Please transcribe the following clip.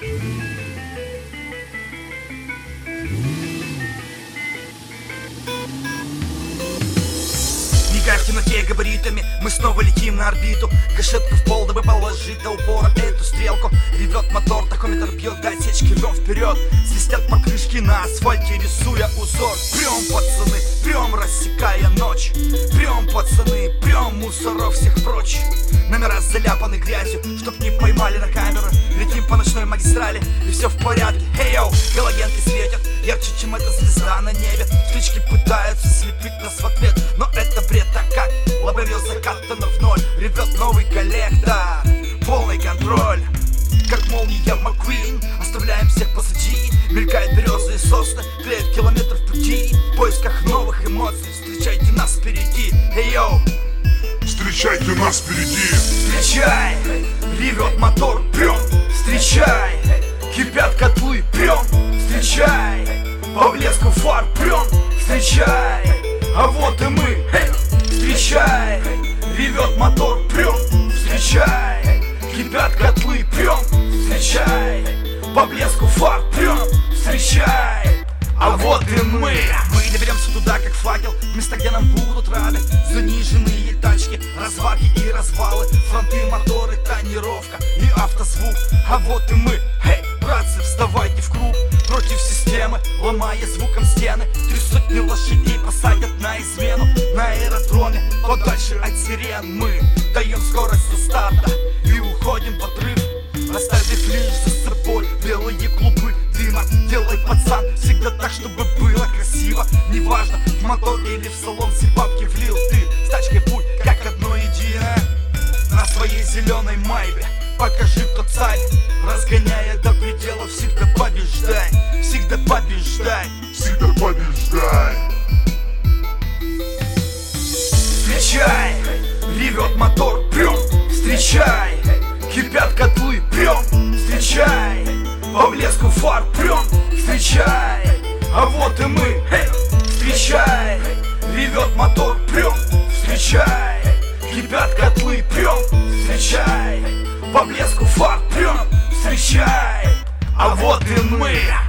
Мигая в темноте габаритами, мы снова летим на орбиту. Гашетку в пол, дабы положить до упора эту стрелку. Ревет мотор, тахометр бьет до отсечки рвем вперед. Свистят покрышки на асфальте, рисуя узор. Прем, пацаны, прем, рассекая ночь. Прем, пацаны, прем, мусоров всех прочь. Номера заляпаны грязью, чтоб не поймали на камеру. Летим по ночной магистрали, и все в порядке. Эй, йоу, галогенки светят, ярче, чем эта звезда на небе. Птички пытаются слепить нас Встречайте нас впереди. Встречай, ревет мотор, прем, встречай, кипят котлы, прем, встречай, по блеску фар, прем, встречай, а вот и мы, встречай, ревет мотор, прем, встречай, кипят котлы, прем, встречай, по блеску фар, прем, встречай, а вот и мы. Мы доберемся туда, как факел. Места, где нам будут рады. Заниженные тачки, разваги и развалы Фронты, моторы, тонировка и автозвук. А вот и мы, эй, братцы, вставайте в круг. Против системы, ломая звуком стены Три сотни лошадей посадят на измену. На аэродроме, подальше от сирен Мы даем скорость до старта И уходим в отрыв Оставив лишь за собой белые клубы дыма. Делай, пацан, всегда так, чтобы было красиво. Неважно, в мотор или в салон все зеленой майбе. Покажи, кто царь Разгоняя до предела. Всегда побеждай Всегда побеждай Всегда побеждай. Встречай, ревет мотор, прем, встречай, кипят котлы, прем, встречай, по блеску фар, прем, встречай, а вот и мы, блеску фар, прем, встречай, а вот и мы.